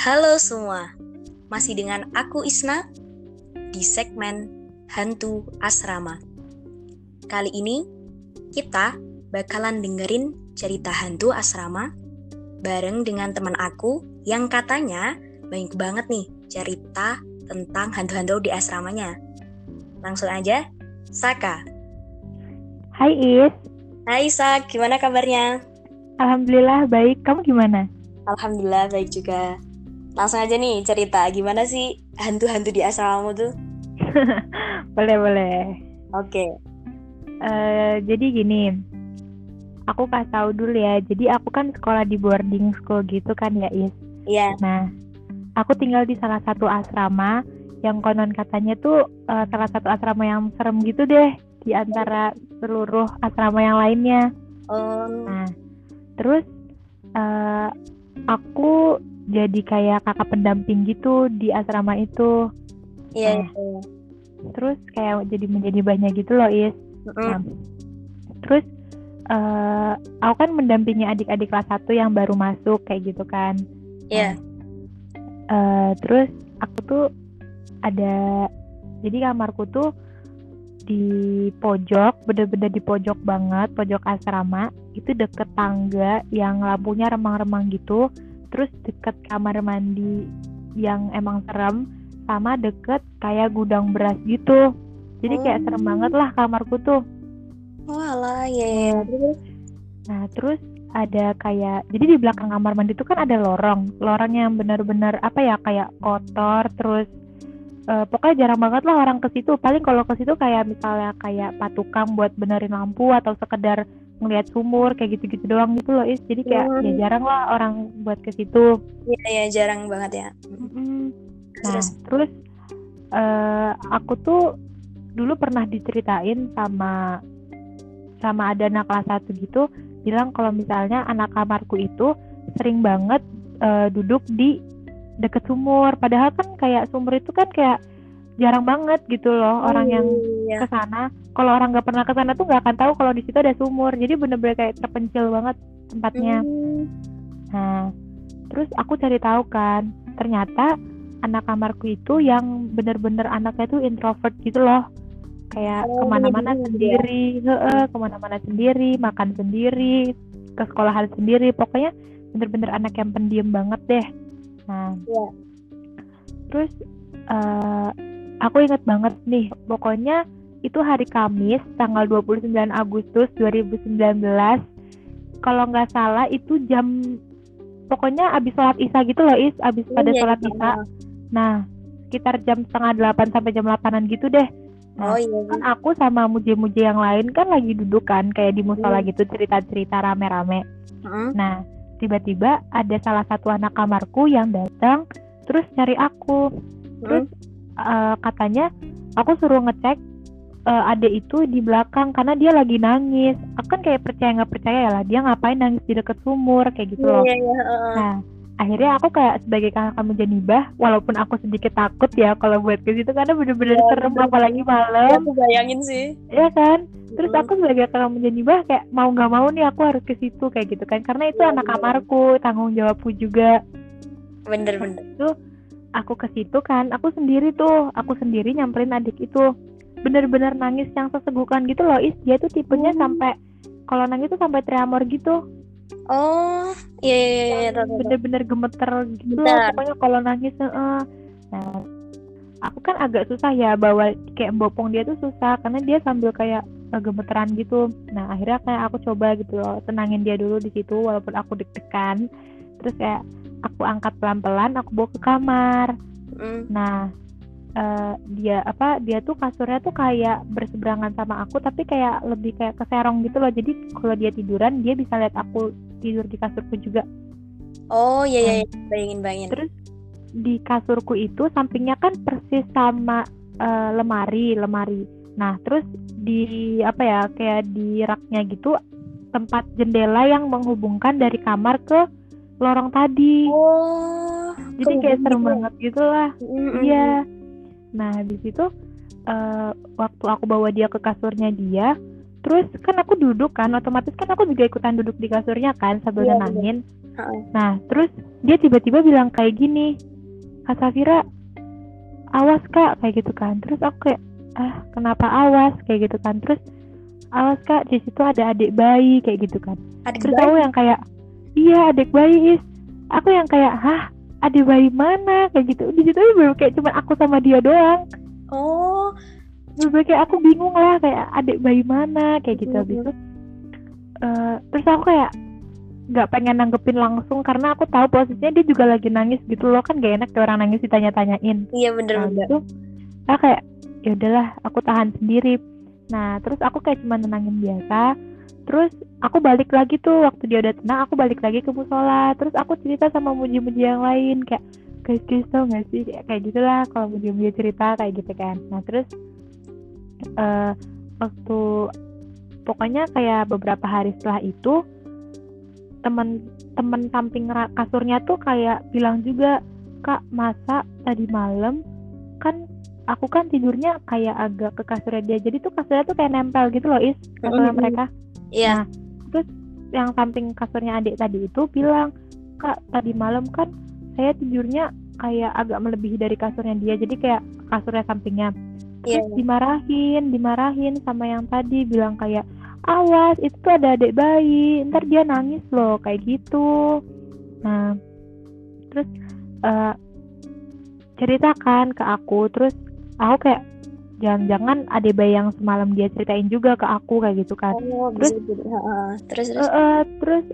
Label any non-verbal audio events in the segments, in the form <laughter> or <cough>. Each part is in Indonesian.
Halo semua, masih dengan aku Isna di segmen Hantu Asrama. Kali ini kita bakalan dengerin cerita hantu asrama bareng dengan teman aku yang katanya banyak banget nih cerita tentang hantu-hantu di asramanya. Langsung aja, Saka. Hai Is. Hai Sak, gimana kabarnya? Alhamdulillah baik. Kamu gimana? Alhamdulillah baik juga. Langsung aja nih cerita gimana sih hantu-hantu di asramamu tuh? <laughs> boleh boleh. Oke. Uh, jadi gini, aku kasih tahu dulu ya. Jadi aku kan sekolah di boarding school gitu kan ya Is. Iya. Nah, aku tinggal di salah satu asrama yang konon katanya tuh uh, salah satu asrama yang serem gitu deh di antara seluruh asrama yang lainnya. Um, Nah, terus uh, aku jadi kayak kakak pendamping gitu di asrama itu. iya. Nah. iya. Terus kayak jadi menjadi banyak gitu loh, Is. Mm-mm. Nah, terus eh aku kan mendampingi adik-adik kelas 1 yang baru masuk kayak gitu kan. Iya. Eh terus aku tuh ada jadi kamarku tuh di pojok, bener-bener di pojok banget, pojok asrama. Itu deket tangga yang lampunya remang-remang gitu. Terus deket kamar mandi yang emang serem sama deket kayak gudang beras gitu. Jadi kayak serem Oh. banget lah kamarku tuh. Walah, ya ya. Terus? Nah, terus ada kayak jadi di belakang kamar mandi itu kan ada lorong. Lorong yang benar-benar apa ya kayak kotor terus eh, pokoknya jarang banget lah orang ke situ. Paling kalau ke situ kayak misalnya kayak patukang buat benerin lampu atau sekedar ngeliat sumur kayak gitu-gitu doang gitu loh, Is. Jadi kayak Hmm. ya jarang lah orang buat ke situ. Iya ya, jarang banget ya. Nah, Terus, terus eh aku tuh dulu pernah diceritain sama sama ada anak kelas satu gitu bilang kalau misalnya anak kamarku itu sering banget eh, duduk di deket sumur. Padahal kan kayak sumur itu kan kayak jarang banget gitu loh orang yang Iya. ke sana. Kalau orang nggak pernah ke sana tuh nggak akan tahu kalau di situ ada sumur. Jadi bener-bener kayak terpencil banget tempatnya. Hmm. Nah, terus aku cari tahu kan, ternyata anak kamarku itu yang bener-bener anaknya tuh introvert gitu loh. Kayak Oh, ke mana-mana menyendiri sendiri, heeh, ke mana-mana sendiri, makan sendiri, ke sekolahan sendiri. Pokoknya bener-bener anak yang pendiam banget deh. Nah, Iya. terus eh, aku inget banget nih, pokoknya itu hari Kamis, tanggal 29 Agustus 2019. Kalau nggak salah itu jam pokoknya abis sholat isya gitu loh is abis pada Iya, sholat iya. isya nah sekitar jam setengah delapan sampai jam delapanan gitu deh Oh iya. kan aku sama muje-muje yang lain kan lagi duduk kan kayak di musola Hmm. gitu cerita-cerita rame-rame Heeh. nah tiba-tiba ada salah satu anak kamarku yang datang terus cari aku terus eh, katanya aku suruh ngecek eh, adek itu di belakang karena dia lagi nangis aku kan kayak percaya nggak percaya ya lah dia ngapain nangis di deket sumur kayak gitu loh Iya iya. heeh. Nah, akhirnya aku kayak sebagai kakak kamu janibah, walaupun aku sedikit takut ya kalau buat ke situ karena bener-bener Iya, serem bener. apalagi Iya, malam, aku bayangin sih. ya kan? Terus aku sebagai kakak kamu janibah kayak mau nggak mau nih aku harus ke situ kayak gitu kan, karena itu Iya, anak iya. kamarku, tanggung jawabku juga. bener-bener. Itu aku ke situ kan, aku sendiri tuh, aku sendiri nyamperin adik itu, bener-bener nangis yang sesegukan gitu loh, is dia tuh tipenya Hmm. sampai kalau nangis tuh sampai tremor gitu. Oh, iya iya iya, iya. bener-bener gemeter gitu loh pokoknya kalau nangis heeh. nah aku kan agak susah ya bawa kayak bopong dia tuh susah karena dia sambil kayak eh, gemeteran gitu nah akhirnya kayak aku coba gitu loh tenangin dia dulu di situ walaupun aku deg-degan terus kayak aku angkat pelan-pelan aku bawa ke kamar Mm. nah eh, dia apa dia tuh kasurnya tuh kayak berseberangan sama aku tapi kayak lebih kayak keserong gitu loh jadi kalau dia tiduran dia bisa lihat aku tidur di kasurku juga Oh iya iya, iya. bayangin bayangin. Terus di kasurku itu sampingnya kan persis sama eh, lemari, lemari. Nah, terus di apa ya kayak di raknya gitu tempat jendela yang menghubungkan dari kamar ke lorong tadi. Oh, Jadi kayak serem gitu. banget gitu lah. Iya. Nah, di situ eh, waktu aku bawa dia ke kasurnya dia, terus kan aku duduk kan, otomatis kan aku juga ikutan duduk di kasurnya kan sambil Iya, nenangin. Heeh. Nah, terus dia tiba-tiba bilang kayak gini, Kak Safira, awas kak, kayak gitu kan. Terus aku kayak, ah kenapa awas, kayak gitu kan. Terus, awas kak, di situ ada adik bayi, kayak gitu kan. Adik Terus bayi. aku yang kayak, iya adik bayi is. Aku yang kayak, hah adik bayi mana, kayak gitu. Di situ baru kayak cuma aku sama dia doang. Oh, Bener kayak aku bingung lah, kayak adik bayi mana, kayak gitu. Habis Mhm. itu, eh, terus aku kayak nggak pengen nanggepin langsung karena aku tahu posisinya dia juga lagi nangis gitu loh kan gak enak kayak orang nangis ditanya-tanyain iya nah bener-bener. gitu aku kayak ya udahlah aku tahan sendiri nah terus aku kayak cuma nenangin biasa terus aku balik lagi tuh waktu dia udah tenang aku balik lagi ke musola. Terus aku cerita sama muji-muji yang lain kayak guys guys tau gak sih? Kayak, kayak gitulah kalau muji-muji cerita kayak gitu kan. Nah terus eh waktu pokoknya kayak beberapa hari setelah itu temen temen samping kasurnya tuh kayak bilang juga kak masa tadi malam kan aku kan tidurnya kayak agak ke kasurnya dia. Jadi tuh kasurnya tuh kayak nempel gitu loh is kasurnya mereka Iya. yang samping kasurnya adik tadi itu bilang kak tadi malam kan saya tidurnya kayak agak melebihi dari kasurnya dia jadi kayak kasurnya sampingnya Iya. terus dimarahin dimarahin sama yang tadi bilang kayak awas itu tuh ada adik bayi ntar dia nangis loh kayak gitu nah terus eh, ceritakan ke aku terus aku kayak jangan-jangan adik bayi yang semalam dia ceritain juga ke aku kayak gitu kan Oh, bisa. Terus terus. Eh, eh, terus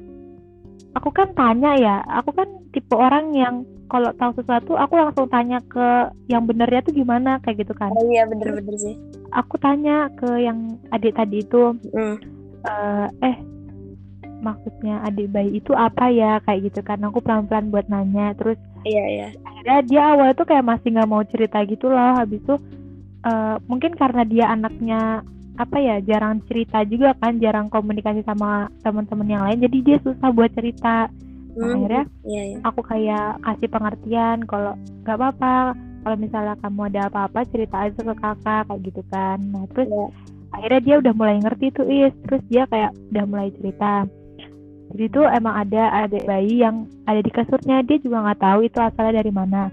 aku kan tanya ya aku kan tipe orang yang kalau tahu sesuatu aku langsung tanya ke yang benernya tuh gimana kayak gitu kan Oh iya bener-bener sih. aku tanya ke yang adik tadi itu Mm. eh, eh maksudnya adik bayi itu apa ya kayak gitu kan aku pelan-pelan buat nanya terus Iya iya. akhirnya dia awal tuh kayak masih nggak mau cerita gitu loh habis itu eh, mungkin karena dia anaknya apa ya jarang cerita juga kan jarang komunikasi sama teman-teman yang lain jadi dia susah buat cerita. Nah, Hmm, akhirnya Iya iya. aku kayak kasih pengertian kalau nggak apa-apa kalau misalnya kamu ada apa-apa cerita aja ke kakak kayak gitu kan. Nah terus Iya. akhirnya dia udah mulai ngerti tuh is. Terus dia kayak udah mulai cerita. Jadi tuh emang ada adik bayi yang ada di kasurnya dia juga nggak tahu itu asalnya dari mana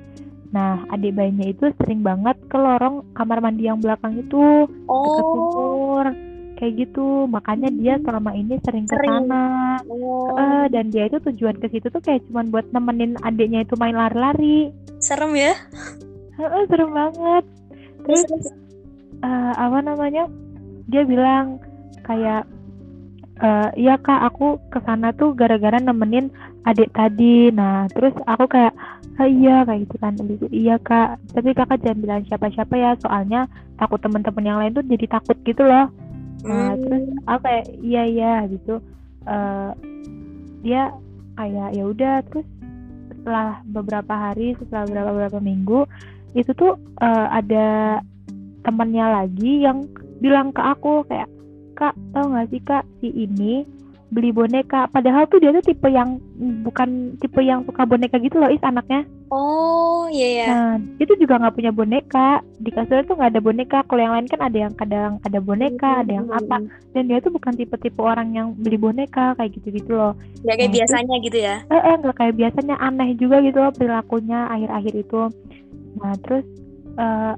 nah adik bayinya itu sering banget ke lorong kamar mandi yang belakang itu dekat Oh. sumur kayak gitu makanya dia selama ini sering ke sana Oh. Eh, dan dia itu tujuan ke situ tuh kayak cuman buat nemenin adiknya itu main lari-lari Serem ya. Heeh, serem banget Terus terus terus. eh, apa namanya dia bilang kayak eh iya kak aku ke sana tuh gara-gara nemenin adik tadi. Nah terus aku kayak ah, iya kayak gitu kan. Iya kak. Tapi kakak jangan bilang siapa-siapa ya soalnya takut teman-teman yang lain tuh jadi takut gitu loh. Nah Hmm. terus aku kayak iya iya gitu. Eh dia kayak ya udah terus setelah beberapa hari setelah beberapa beberapa minggu itu tuh eh, ada temannya lagi yang bilang ke aku kayak kak tau gak sih kak si ini beli boneka. Padahal tuh dia tuh tipe yang bukan tipe yang suka boneka gitu loh is anaknya. Oh iya iya. nah dia tuh juga nggak punya boneka. Di kasur tuh nggak ada boneka. Kalau yang lain kan ada yang kadang ada boneka ada yang apa. Dan dia tuh bukan tipe-tipe orang yang beli boneka kayak gitu-gitu loh. Gak kayak Nah, itu- biasanya gitu ya. eh eh, nggak kayak biasanya. Aneh juga gitu loh perilakunya akhir-akhir itu. Nah terus eh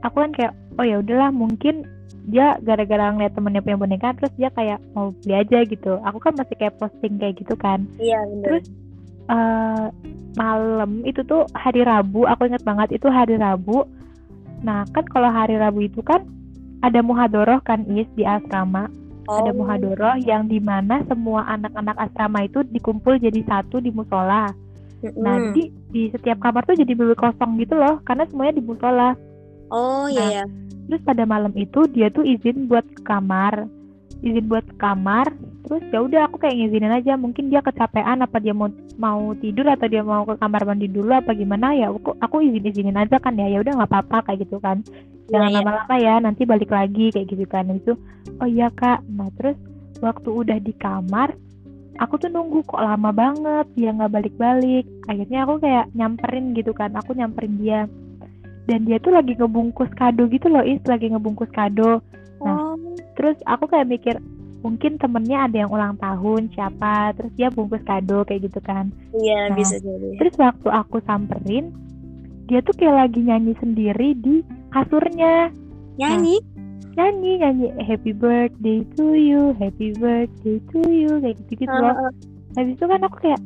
aku kan kayak oh ya udahlah mungkin dia gara-gara ngeliat temennya punya boneka terus dia kayak mau beli aja gitu aku kan masih kayak posting kayak gitu kan Iya bener. Terus, eh malam itu tuh hari Rabu aku inget banget itu hari Rabu nah kan kalau hari Rabu itu kan ada muhadoroh kan is di asrama ada Oh. muhadoroh yang di mana semua anak-anak asrama itu dikumpul jadi satu di musola. Mm-mm. Nah, di setiap kamar tuh jadi bener kosong gitu loh, karena semuanya di musola. Oh iya Nah, iya. Terus pada malam itu dia tuh izin buat ke kamar, izin buat ke kamar. Terus ya udah aku kayak ngizinin aja, mungkin dia kecapean apa dia mau mau tidur atau dia mau ke kamar mandi dulu apa gimana ya aku aku izin izinin aja kan ya ya udah nggak apa-apa kayak gitu kan jangan Iya, iya. lama-lama ya nanti balik lagi kayak gitu kan itu oh iya kak nah terus waktu udah di kamar aku tuh nunggu kok lama banget dia nggak balik-balik akhirnya aku kayak nyamperin gitu kan aku nyamperin dia dan dia tuh lagi ngebungkus kado gitu loh is lagi ngebungkus kado nah, Oh. terus aku kayak mikir mungkin temennya ada yang ulang tahun siapa terus dia bungkus kado kayak gitu kan Iya, Nah, bisa jadi. terus waktu aku samperin dia tuh kayak lagi nyanyi sendiri di kasurnya Nyanyi. nyanyi nyanyi happy birthday to you happy birthday to you kayak gitu gitu loh Heeh. habis itu kan aku kayak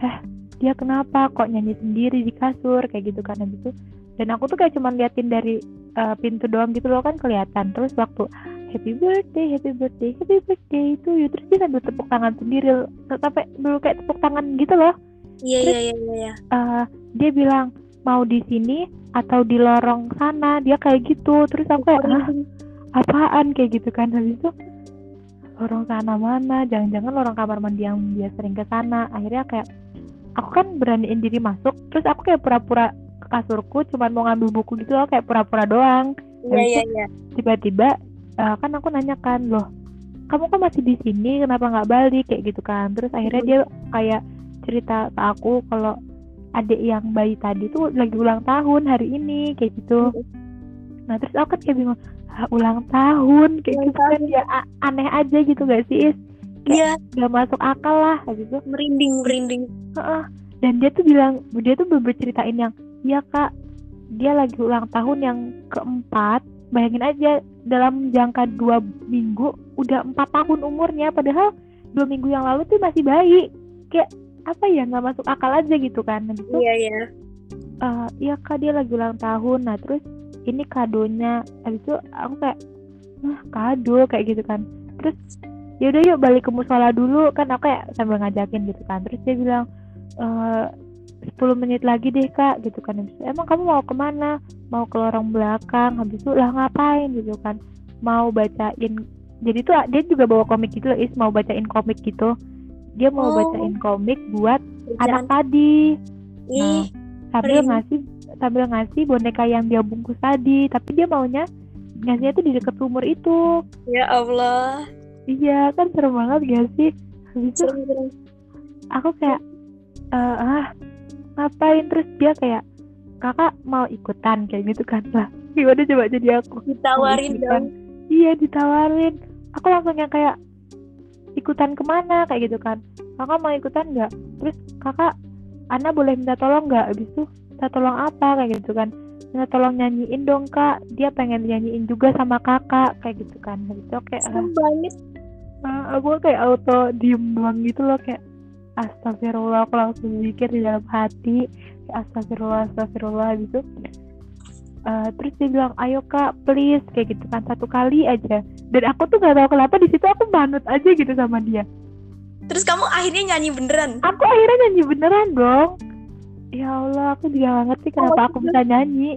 eh dia kenapa kok nyanyi sendiri di kasur kayak gitu kan habis itu dan aku tuh kayak cuman liatin dari eh, pintu doang gitu loh kan kelihatan. Terus waktu happy birthday happy birthday happy birthday to you terus dia sambil tepuk tangan sendiri sampai dulu kayak tepuk tangan gitu loh. Iya, iya, iya, iya, iya. Eh, dia bilang mau di sini atau di lorong sana? Dia kayak gitu. Terus aku kayak "Hah, apaan? Kayak gitu kan. Habis itu lorong sana mana? Jangan-jangan lorong kamar mandi yang dia sering ke sana. Akhirnya kayak aku kan beraniin diri masuk. Terus aku kayak pura-pura kasurku cuman mau ngambil buku gitu loh kayak pura-pura doang. Iya, iya, iya. tiba-tiba eh, kan aku nanya kan loh kamu kok masih di sini? Kenapa nggak balik? Kayak gitu kan. Terus akhirnya dia kayak cerita ke aku kalau adik yang bayi tadi tuh lagi ulang tahun hari ini kayak gitu. Nah terus aku kan kayak bingung "Hah, ulang tahun? Kayak Ulang gitu kan ya a- aneh aja gitu gak sih Is? Iya, gak masuk akal lah habis itu merinding, merinding. Heeh. dan dia tuh bilang dia tuh bener ceritain yang iya kak. Dia lagi ulang tahun yang keempat. Bayangin aja dalam jangka dua minggu udah empat tahun umurnya. Padahal dua minggu yang lalu tuh masih bayi. Kayak apa ya nggak masuk akal aja gitu kan. Habis itu Iya, iya. eh iya kak dia lagi ulang tahun. Nah terus ini kadonya. Habis itu aku kayak nah kado kayak gitu kan. Terus ya udah yuk balik ke musola dulu. Kan aku kayak sambil ngajakin gitu kan. Terus dia bilang eh 10 menit lagi deh kak gitu kan. Emang kamu mau ke mana? Mau ke lorong belakang? Habis itu lah ngapain? gitu kan. Mau bacain jadi tuh dia juga bawa komik gitu loh is mau bacain komik gitu. Dia mau Oh. bacain komik buat anak tadi. Ih, sambil Keren. ngasih sambil ngasih boneka yang dia bungkus tadi. Tapi dia maunya ngasihnya tuh di dekat sumur itu. Ya Allah. iya kan serem banget gak sih? Habis itu Serem, serem. aku kayak eh, ah ngapain? Terus dia kayak kakak mau ikutan? Kayak gitu kan. Lah gimana coba jadi aku? Ditawarin dong. iya ditawarin. Aku langsung yang kayak ikutan ke mana? Kayak gitu kan. Kakak mau ikutan nggak? Terus kakak Ana boleh minta tolong nggak? Abis itu minta tolong apa? Kayak gitu kan. Minta tolong nyanyiin dong kak. Dia pengen nyanyiin juga sama kakak. Kayak gitu kan. Habis itu kayak ah, aku kayak auto diem doang gitu loh kayak astagfirullah aku langsung mikir di dalam hati. Astagfirullah astagfirullah gitu. Eh, terus dia bilang ayo kak please kayak gitu kan satu kali aja. Dan aku tuh gak tahu kenapa di situ aku manut aja gitu sama dia. Terus kamu akhirnya nyanyi beneran. aku akhirnya nyanyi beneran dong. Ya Allah aku juga gak ngerti kenapa Oh, aku bisa nyanyi.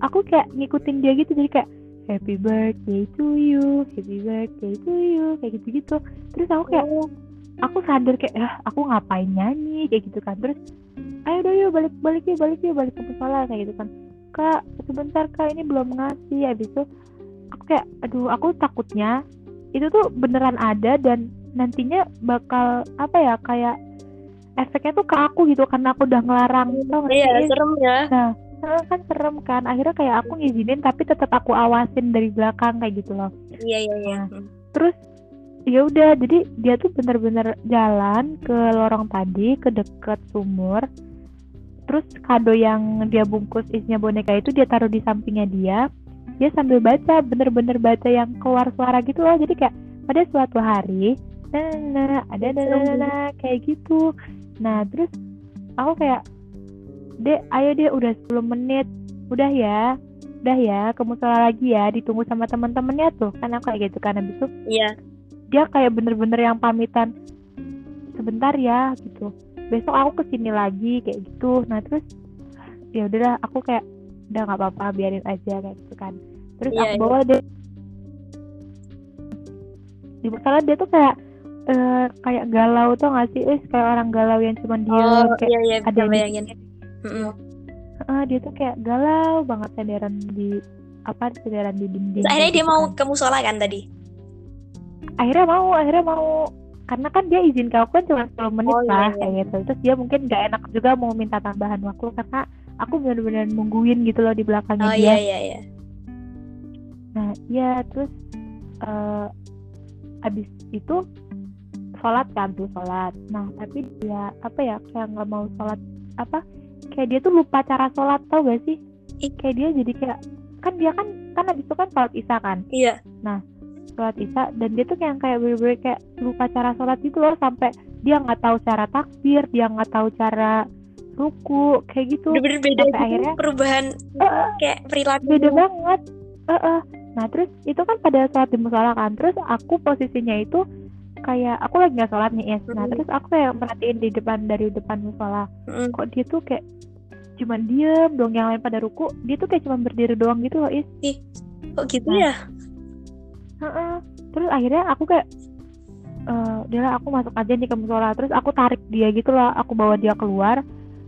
Aku kayak ngikutin dia gitu jadi kayak happy birthday to you happy birthday to you kayak gitu gitu terus aku kayak Oh, aku sadar kayak ah aku ngapain nyanyi? Kayak gitu kan. Terus ayo dong yuk balik balik yuk balik yuk balik ke musola kayak gitu kan. Kak sebentar kak ini belum ngasih. Habis itu aku kayak aduh aku takutnya itu tuh beneran ada dan nantinya bakal apa ya kayak efeknya tuh ke aku gitu karena aku udah ngelarang. Tau gak Iya, sih? serem ya. Nah, kan serem kan. Akhirnya kayak aku ngizinin tapi tetap aku awasin dari belakang kayak gitu loh. Iya, iya, iya. terus ya udah jadi dia tuh bener-bener jalan ke lorong tadi ke deket sumur. Terus kado yang dia bungkus isinya boneka itu dia taruh di sampingnya dia. Dia sambil baca bener-bener baca yang keluar suara gitu loh. Jadi kayak pada suatu hari nah, nah, ada nah, nah, kayak gitu. Nah terus aku kayak dek ayo deh udah 10 menit. Udah ya udah ya ke musola lagi ya ditunggu sama teman-temannya tuh. Kan aku kayak gitu kan habis itu. Iya. Dia kayak bener-bener yang pamitan sebentar ya gitu besok aku ke sini lagi kayak gitu nah terus ya udahlah aku kayak udah nggak apa-apa biarin aja kayak gitu kan terus Iya, aku iya. bawa dia di musola dia tuh kayak eh, kayak galau tuh nggak sih eh kayak orang galau yang cuma diem Oh, kayak iya, iya, ada bisa di- bayangin. Mm-mm. eh, dia tuh kayak galau banget senderan di apa senderan di dinding akhirnya dia gitu mau kan. ke musola kan tadi? Akhirnya mau akhirnya mau karena kan dia izin ke aku kan cuma 10 menit Oh, iya, lah iya. kayak gitu terus dia mungkin gak enak juga mau minta tambahan waktu karena aku benar-benar nungguin gitu loh di belakangnya Oh dia iya, iya, iya. nah iya terus eh abis itu sholat kan tuh sholat nah tapi dia apa ya kayak nggak mau sholat apa kayak dia tuh lupa cara sholat tau gak sih Ih. kayak dia jadi kayak kan dia kan kan abis itu kan sholat isya kan Iya. Sholat isya dan dia tuh kayak kayak bener-bener kayak lupa cara sholat gitu loh sampai dia nggak tahu cara takbir dia nggak tahu cara ruku kayak gitu Bener-bener beda Sampai gitu akhirnya- perubahan Eh, kayak perilaku. beda banget Heeh. nah terus itu kan pada sholat di musola kan terus aku posisinya itu kayak aku lagi nggak sholat nih ya nah Mhm. terus aku kayak merhatiin di depan dari depan musola Mm. kok dia tuh kayak cuman diem dong yang lain pada ruku dia tuh kayak cuman berdiri doang gitu loh is Kok gitu Nah. ya? Heeh. terus akhirnya aku kayak eh dia aku masuk aja nih ke musola. Terus aku tarik dia gitu loh aku bawa dia keluar.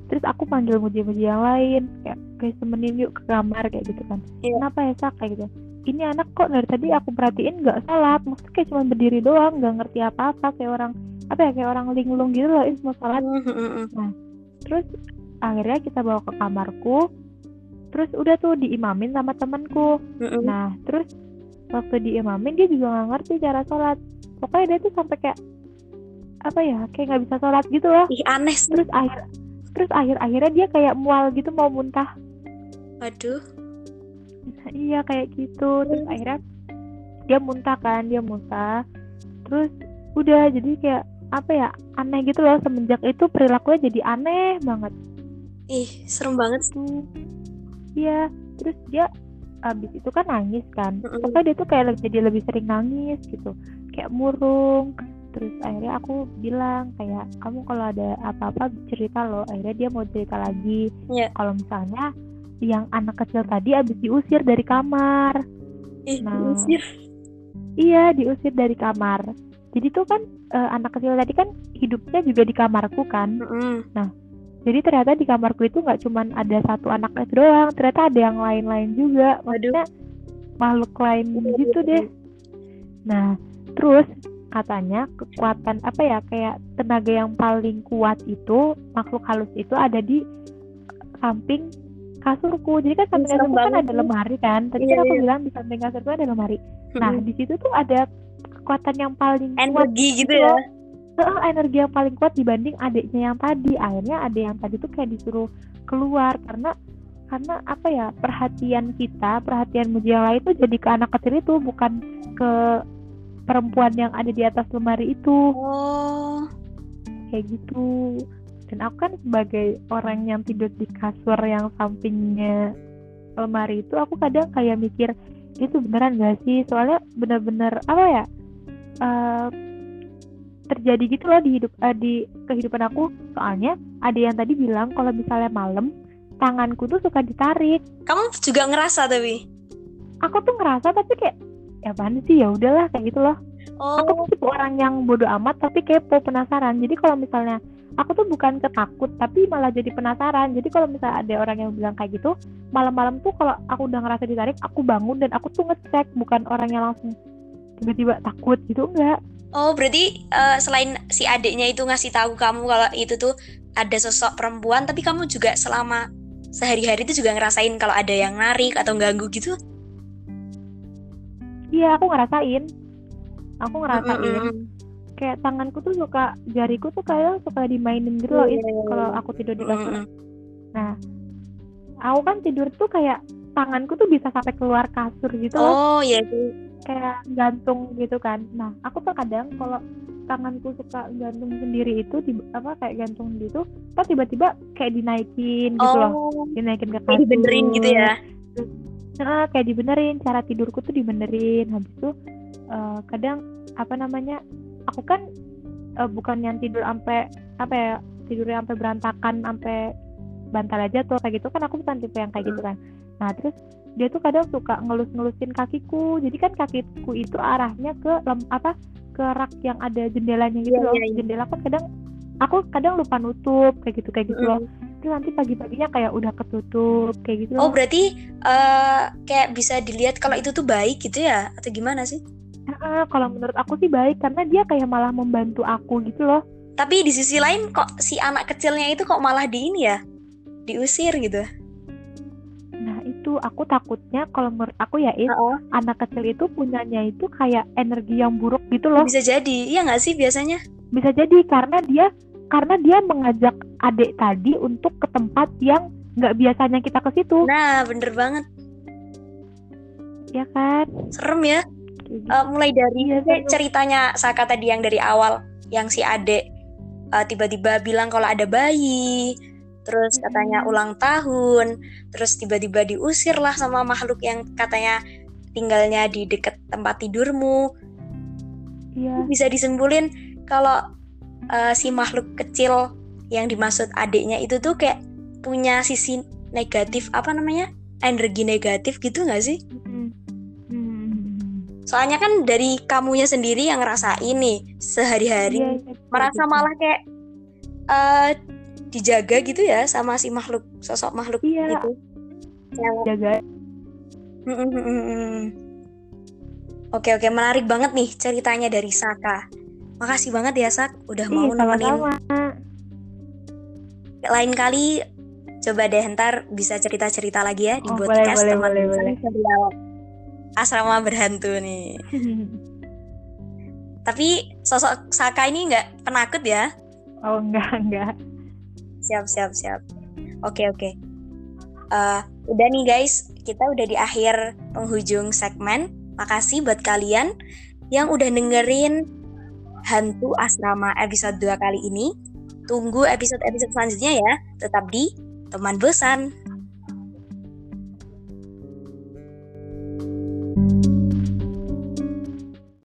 Terus aku panggil muji-muji yang lain kayak guys temenin yuk ke kamar kayak gitu kan. Iya. kenapa ya sak? kayak gitu. Ini anak kok dari tadi aku perhatiin nggak salat. Maksudnya kayak cuma berdiri doang nggak ngerti apa-apa kayak orang apa ya kayak orang linglung gitu loh is mau salat. Mm, mm, mm. terus akhirnya kita bawa ke kamarku. Terus udah tuh diimamin sama temanku. Nah, terus waktu diimamin dia juga nggak ngerti cara sholat. Pokoknya dia tuh sampai kayak apa ya, kayak nggak bisa sholat gitu loh. Ih aneh sih. Terus akhir terus akhir akhirnya dia kayak mual gitu mau muntah. Waduh. Nah, iya kayak gitu. Terus akhirnya dia muntah kan, dia muntah. Terus udah jadi kayak apa ya aneh gitu loh semenjak itu perilakunya jadi aneh banget Ih serem banget sih. tuh iya terus dia abis itu kan nangis kan pokoknya dia tuh kayak lebih- jadi lebih sering nangis gitu kayak murung terus akhirnya aku bilang kayak kamu kalau ada apa-apa cerita loh akhirnya dia mau cerita lagi Iya. kalau misalnya yang anak kecil tadi abis diusir dari kamar Ih Nah. diusir. iya diusir dari kamar jadi tuh kan eh, anak kecil tadi kan hidupnya juga di kamarku kan Mm, mm. Jadi ternyata di kamarku itu nggak cuman ada satu anak itu doang ternyata ada yang lain-lain juga. Maksudnya makhluk lain gitu deh. nah terus katanya kekuatan apa ya kayak tenaga yang paling kuat itu makhluk halus itu ada di samping kasurku. Jadi kan samping kasurku kan ada lemari kan? Tadi Iya, kan aku iya. bilang di samping kasurku ada lemari. Nah di situ tuh ada kekuatan yang paling kuat energi gitu gitu ya. Heeh, energi yang paling kuat dibanding adiknya yang tadi. Akhirnya adik yang tadi tuh kayak disuruh keluar karena karena apa ya perhatian kita perhatian muji yang lain tuh jadi ke anak kecil itu bukan ke perempuan yang ada di atas lemari itu. Oh. kayak gitu. Dan aku kan sebagai orang yang tidur di kasur yang sampingnya lemari itu aku kadang kayak mikir itu beneran gak sih? Soalnya bener-bener apa ya eh, terjadi gitu loh di hidup eh, di kehidupan aku. Soalnya ada yang tadi bilang kalau misalnya malam tanganku tuh suka ditarik. Kamu juga ngerasa tapi. aku tuh ngerasa tapi kayak ya apaan sih? Ya udahlah kayak gitu loh. Oh. aku tuh tipe orang yang bodoh amat tapi kepo penasaran. Jadi kalau misalnya aku tuh bukan ketakut tapi malah jadi penasaran. Jadi kalau misalnya ada orang yang bilang kayak gitu malam-malam tuh kalau aku udah ngerasa ditarik aku bangun dan aku tuh ngecek bukan orang yang langsung tiba-tiba takut gitu enggak Oh, berarti eh, selain si adiknya itu ngasih tahu kamu kalau itu tuh ada sosok perempuan, tapi kamu juga selama sehari-hari itu juga ngerasain kalau ada yang narik atau ganggu gitu? iya aku ngerasain aku ngerasain Mm-mm. kayak tanganku tuh suka jariku tuh kayak suka dimainin gitu loh Is, kalau aku tidur di kasur Mm-mm. nah aku kan tidur tuh kayak tanganku tuh bisa sampai keluar kasur gitu loh Oh, iya sih. kayak gantung gitu kan. Nah, aku tuh kadang kalau tanganku suka gantung sendiri itu di apa kayak gantung gitu, pas tiba-tiba kayak dinaikin gitu loh, Oh, dinaikin ke kayak dibenerin gitu ya. Nah, kayak dibenerin, cara tidurku tuh dibenerin. Habis itu eh, kadang apa namanya? Aku kan eh, bukan yang tidur sampai apa ya? Tidurnya sampai berantakan, sampai bantal aja tuh kayak gitu kan aku bukan tipe yang kayak gitu kan. Nah, terus dia tuh kadang suka ngelus-ngelusin kakiku. Jadi kan kakiku itu arahnya ke lem, apa? ke rak yang ada jendelanya gitu Iya, loh. iya, iya. Jendela kan kadang aku kadang lupa nutup kayak gitu kayak gitu loh. Terus nanti pagi-paginya kayak udah ketutup kayak gitu Oh, loh. berarti eh, kayak bisa dilihat kalau itu tuh baik gitu ya? Atau gimana sih? Ah, kalau menurut aku sih baik karena dia kayak malah membantu aku gitu loh. Tapi di sisi lain kok si anak kecilnya itu kok malah di ini ya? Diusir gitu. Itu itu aku takutnya kalau menurut aku ya Is, Uh-uh. anak kecil itu punyanya itu kayak energi yang buruk gitu loh Bisa jadi, iya nggak sih biasanya? bisa jadi karena dia karena dia mengajak adik tadi untuk ke tempat yang nggak biasanya kita ke situ Nah, bener banget. ya kan Serem ya. Gitu. Eh, mulai dari seru. ceritanya Saka tadi yang dari awal, yang si adek eh, tiba-tiba bilang kalau ada bayi, terus katanya Mm-mm. ulang tahun, terus tiba-tiba diusir lah sama makhluk yang katanya tinggalnya di dekat tempat tidurmu. iya Bisa disimpulin kalau eh, si makhluk kecil yang dimaksud adiknya itu tuh kayak punya sisi negatif apa namanya? energi negatif gitu nggak sih? Soalnya kan dari kamunya sendiri yang ngerasain nih sehari-hari Iya, iya, merasa malah kayak eh dijaga gitu ya sama si makhluk sosok makhluk Iya. itu. Jaga. Oke oke menarik banget nih ceritanya dari Saka. Makasih banget ya Sak udah mau nemenin. Lain kali coba deh ntar bisa cerita-cerita lagi ya di Oh, podcast boleh, teman boleh, asrama berhantu nih. <laughs> Tapi sosok Saka ini nggak penakut ya? oh enggak enggak Siap, siap, siap. Oke, oke. Eh, udah nih guys, kita udah di akhir penghujung segmen. Makasih buat kalian yang udah dengerin Hantu Asrama episode 2 kali ini. Tunggu episode-episode selanjutnya ya. Tetap di Teman Bosan.